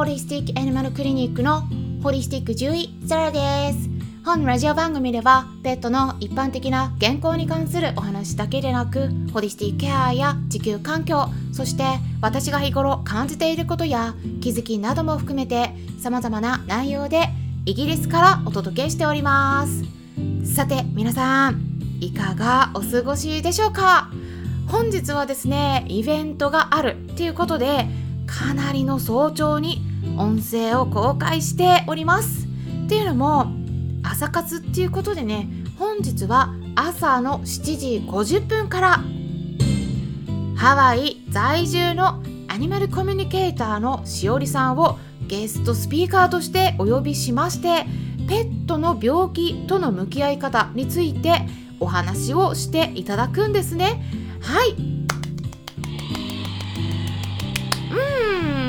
ホリスティックアニマルクリニックのホリスティック獣医ザラです。本ラジオ番組ではペットの一般的な健康に関するお話だけでなくホリスティックケアや地球環境そして私が日頃感じていることや気づきなども含めて様々な内容でイギリスからお届けしております。さて皆さんいかがお過ごしでしょうか？本日はですねイベントがあるっていうことでかなりの早朝に音声を公開しております。っていうのも朝活っていうことでね本日は朝の7時50分からハワイ在住のアニマルコミュニケーターのしおりさんをゲストスピーカーとしてお呼びしましてペットの病気との向き合い方についてお話をしていただくんですね。はい。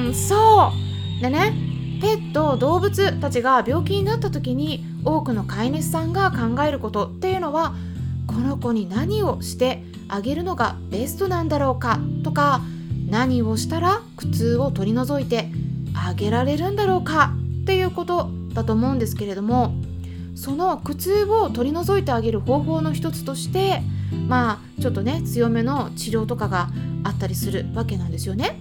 うんそう。でねペット動物たちが病気になった時に多くの飼い主さんが考えることっていうのはこの子に何をしてあげるのがベストなんだろうかとか何をしたら苦痛を取り除いてあげられるんだろうかっていうことだと思うんですけれどもその苦痛を取り除いてあげる方法の一つとしてまあちょっとね強めの治療とかがあったりするわけなんですよね。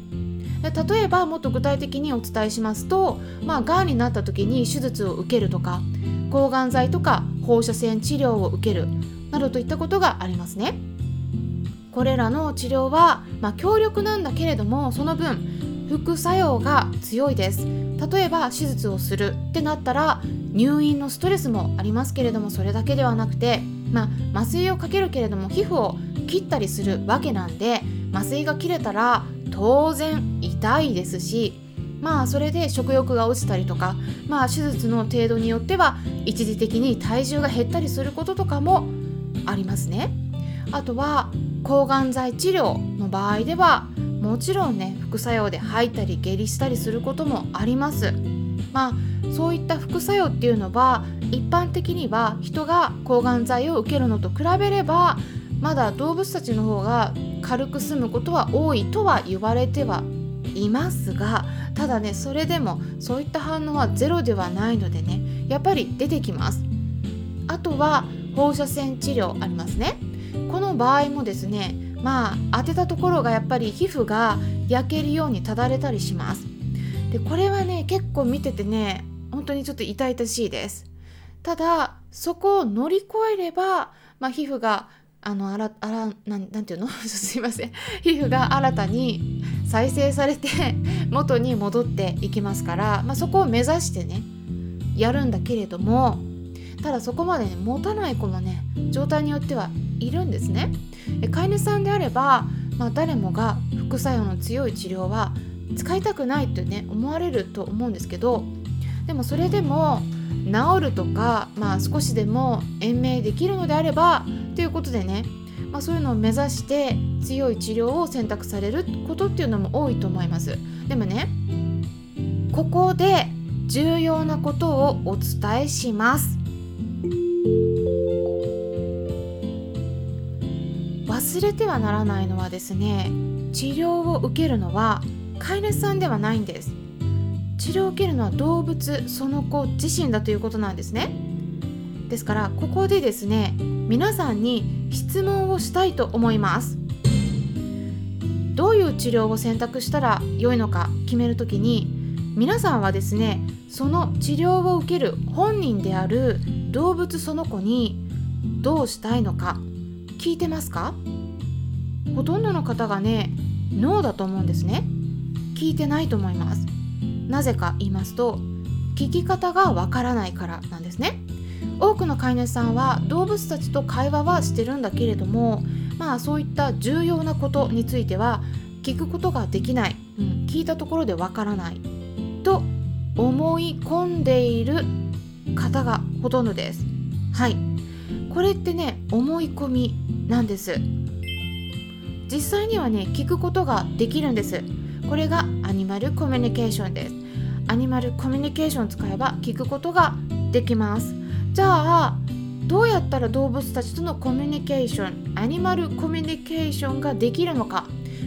で例えばもっと具体的にお伝えしますとまあがんになった時に手術を受けるとか抗がん剤とか放射線治療を受けるなどといったことがありますね。これらの治療は、まあ、強力なんだけれどもその分副作用が強いです例えば手術をするってなったら入院のストレスもありますけれどもそれだけではなくて、まあ、麻酔をかけるけれども皮膚を切ったりするわけなんで麻酔が切れたら当然痛いですしまあそれで食欲が落ちたりとかまあ手術の程度によっては一時的に体重が減ったりすることとかもありますね。あとは抗がん剤治療の場合ではもちろんね副作用で吐いたり下痢したりすることもあります。まあそういった副作用っていうのは一般的には人が抗がん剤を受けるのと比べればまだ動物たちの方が軽く済むことは多いとは言われてはいますがただねそれでもそういった反応はゼロではないのでねやっぱり出てきます。あとは放射線治療ありますね。この場合もですねまあ当てたところがやっぱり皮膚が焼けるようにただれたりします。でこれはね結構見ててね本当にちょっと痛々しいです。ただそこを乗り越えれば、まあ、皮膚があのあらあらなんなんていうの？すいません。皮膚が新たに再生されて 元に戻っていきますから、まあ、そこを目指してねやるんだけれどもただそこまで、ね、持たない子もね状態によってはいるんですね。飼い主さんであれば、まあ、誰もが副作用の強い治療は使いたくないってね思われると思うんですけどでもそれでも治るとか、まあ、少しでも延命できるのであればということでね、まあ、そういうのを目指して強い治療を選択されることっていうのも多いと思います。でもねここで重要なことをお伝えします。忘れてはならないのはですね治療を受けるのは飼い主さんではないんです。治療を受けるのは動物その子自身だということなんですね。ですからここでですね皆さんに質問をしたいと思います。どういう治療を選択したら良いのか決めるときに皆さんはですねその治療を受ける本人である動物その子にどうしたいのか聞いてますか？ほとんどの方がねノーだと思うんですね。聞いてないと思います。なぜか言いますと聞き方がわからないからなんですね。多くの飼い主さんは動物たちと会話はしてるんだけれどもまあそういった重要なことについては聞くことができない、うん、聞いたところでわからない。と思い込んでいる方がほとんどです。はい。これってね思い込みなんです。実際にはね聞くことができるんです。これがアニマルコミュニケーションです。アニマルコミュニケーション使えば聞くことができます。じゃあどうやったら動物たちとのコミュニケーションアニマルコミュニケーションができるのか？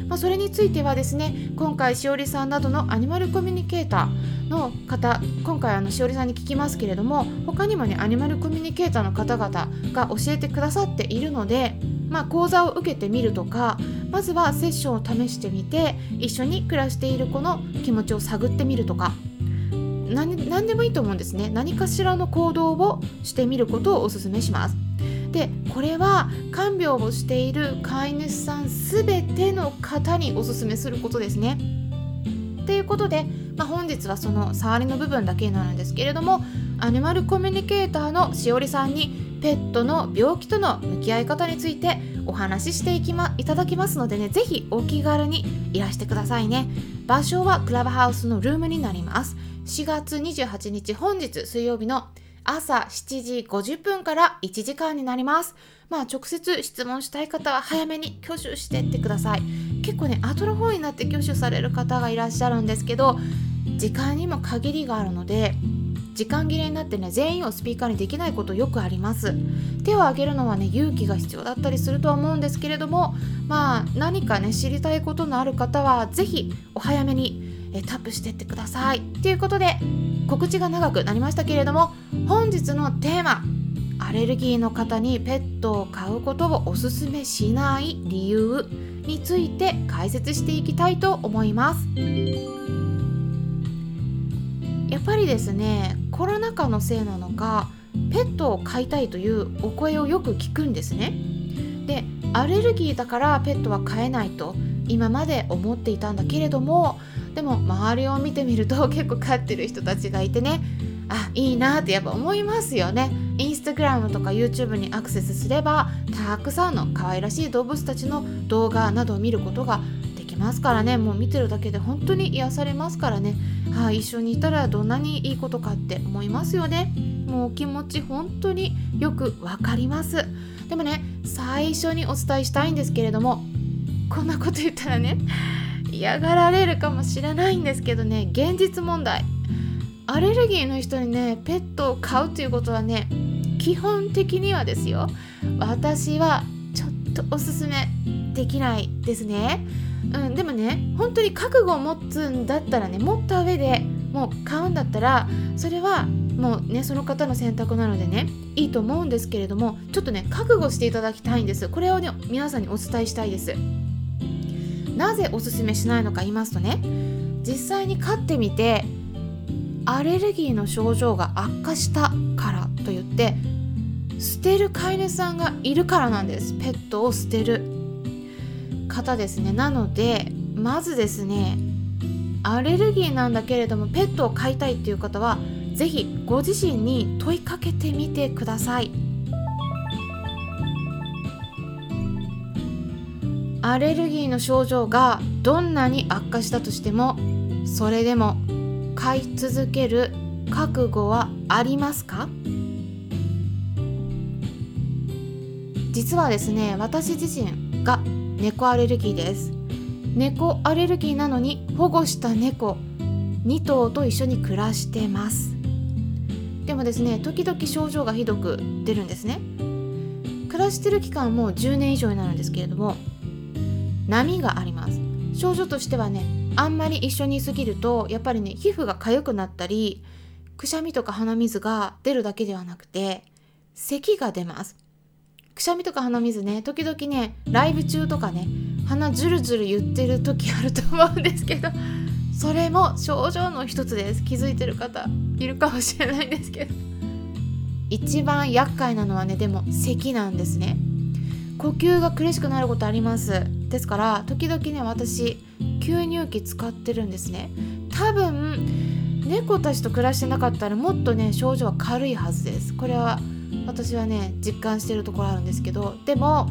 まあ、それについてはですね今回しおりさんなどのアニマルコミュニケーターの方今回あのしおりさんに聞きますけれども他にもねアニマルコミュニケーターの方々が教えてくださっているので、まあ、講座を受けてみるとかまずはセッションを試してみて一緒に暮らしている子の気持ちを探ってみるとか。何何でもいいと思うんですね。何かしらの行動をしてみることをおすめします。でこれは看病をしている飼い主さん全ての方におすすめすることですね。ということで、まあ、本日はその触りの部分だけになるんですけれどもアニマルコミュニケーターのしおりさんにペットの病気との向き合い方についてお話ししていき、ま、いただきますのでね是非お気軽にいらしてくださいね。場所はクラブハウスのルームになります。4月28日本日水曜日の朝7時50分から1時間になります。まあ直接質問したい方は早めに挙手してってください。結構ね後の方になって挙手される方がいらっしゃるんですけど時間にも限りがあるので時間切れになってね全員をスピーカーにできないことよくあります。手を挙げるのはね勇気が必要だったりするとは思うんですけれどもまあ何かね知りたいことのある方は是非お早めにえタップしてってください。ということで告知が長くなりましたけれども本日のテーマアレルギーの方にペットを飼うことをおすすめしない理由について解説していきたいと思います。やっぱりですねコロナ禍のせいなのかペットを飼いたいというお声をよく聞くんですね。でアレルギーだからペットは飼えないと今まで思っていたんだけれどもでも周りを見てみると 結構飼ってる人たちがいてねあいいなってやっぱ思いますよね。インスタグラムとか YouTube にアクセスすればたくさんの可愛らしい動物たちの動画などを見ることができますからね。もう見てるだけで本当に癒されますからね、はあ、一緒にいたらどんなにいいことかって思いますよね。もう気持ち本当によくわかります。でもね最初にお伝えしたいんですけれどもこんなこと言ったらね嫌がられるかもしれないんですけどね現実問題。アレルギーの人にねペットを飼うということはね基本的にはですよ。私はちょっとおすすめできないですね、うん、でもね本当に覚悟を持つんだったらね持った上でもう買うんだったらそれはもうねその方の選択なのでねいいと思うんですけれどもちょっとね覚悟していただきたいんです。これをね皆さんにお伝えしたいです。なぜおすすめしないのか言いますとね実際に飼ってみてアレルギーの症状が悪化したからと言って捨てる飼い主さんがいるからなんです。ペットを捨てる。方ですね。なのでまずですねアレルギーなんだけれどもペットを飼いたいっていう方は是非ご自身に問いかけてみてください。アレルギーの症状がどんなに悪化したとしてもそれでも飼い続ける覚悟はありますか？実はですね私自身が猫アレルギーです。猫アレルギーなのに保護した猫2頭と一緒に暮らしてます。でもですね時々症状がひどく出るんですね。暮らしてる期間も10年以上になるんですけれども波があります。症状としてはねあんまり一緒にいすぎるとやっぱりね皮膚が痒くなったりくしゃみとか鼻水が出るだけではなくて咳が出ます。くしゃみとか鼻水ね時々ねライブ中とかね鼻ズルズル言ってる時あると思うんですけどそれも症状の一つです。気づいてる方いるかもしれないんですけど。一番厄介なのはねでも咳なんですね。呼吸が苦しくなることあります。ですから時々ね私吸入器使ってるんですね。多分猫たちと暮らしてなかったらもっとね症状は軽いはずです。これは私はね実感してるところあるんですけどでも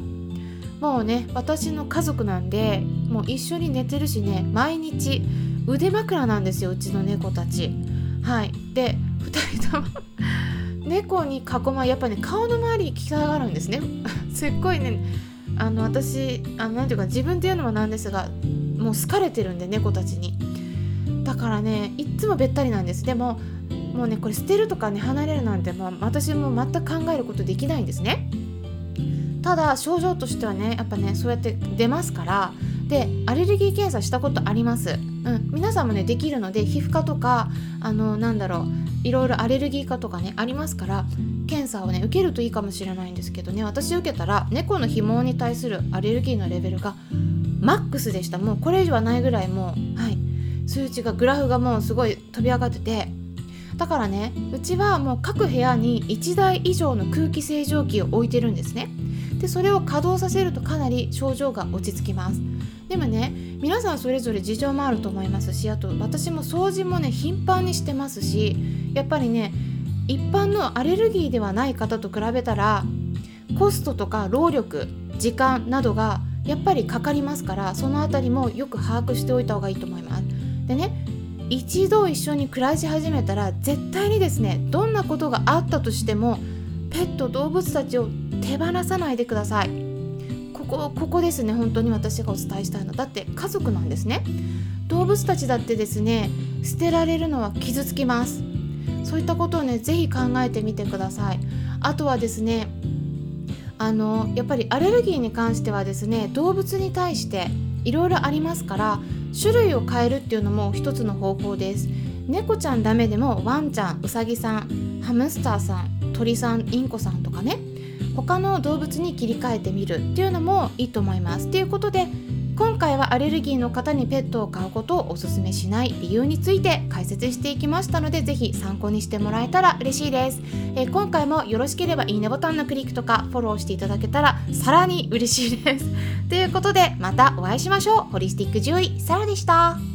もうね私の家族なんでもう一緒に寝てるしね毎日腕枕なんですようちの猫たち。はい。で2人とも猫に囲まやっぱね顔の周りに気があるんですね。すっごいねあの私あのなていうか自分っていうのもなんですがもう好かれてるんで猫たちに。だからねいっつもべったりなんです。でももうねこれ捨てるとかね離れるなんて、まあ、私も全く考えることできないんですね。ただ症状としてはねやっぱねそうやって出ますから。でアレルギー検査したことあります、うん、皆さんもねできるので皮膚科とかあのなんだろういろいろアレルギー科とかねありますから検査をね受けるといいかもしれないんですけどね私受けたら猫の紐毛に対するアレルギーのレベルがマックスでした。もうこれ以上はないぐらいもうはい。数値がグラフがもうすごい飛び上がっててだからねうちはもう各部屋に1台以上の空気清浄機を置いてるんですね。でそれを稼働させるとかなり症状が落ち着きます。でもね皆さんそれぞれ事情もあると思いますしあと私も掃除もね頻繁にしてますしやっぱりね一般のアレルギーではない方と比べたらコストとか労力時間などがやっぱりかかりますからその辺りもよく把握しておいた方がいいと思います。でね一度一緒に暮らし始めたら絶対にですねどんなことがあったとしてもペット動物たちを手放さないでください。こここですね本当に私がお伝えしたいのだって家族なんですね。動物たちだってですね捨てられるのは傷つきます。そういったことをね是非考えてみてください。あとはですねあのやっぱりアレルギーに関してはですね動物に対していろいろありますから種類を変えるっていうのも一つの方法です。猫ちゃんダメでもワンちゃんウサギさんハムスターさん鳥さんインコさんとかね他の動物に切り替えてみるっていうのもいいと思います。ということで今回はアレルギーの方にペットを飼うことをおすすめしない理由について解説していきましたので是非参考にしてもらえたら嬉しいです、えー、今回もよろしければいいねボタンのクリックとかフォローしていただけたらさらに嬉しいです。ということでまたお会いしましょう。ホリスティック獣医サラでした。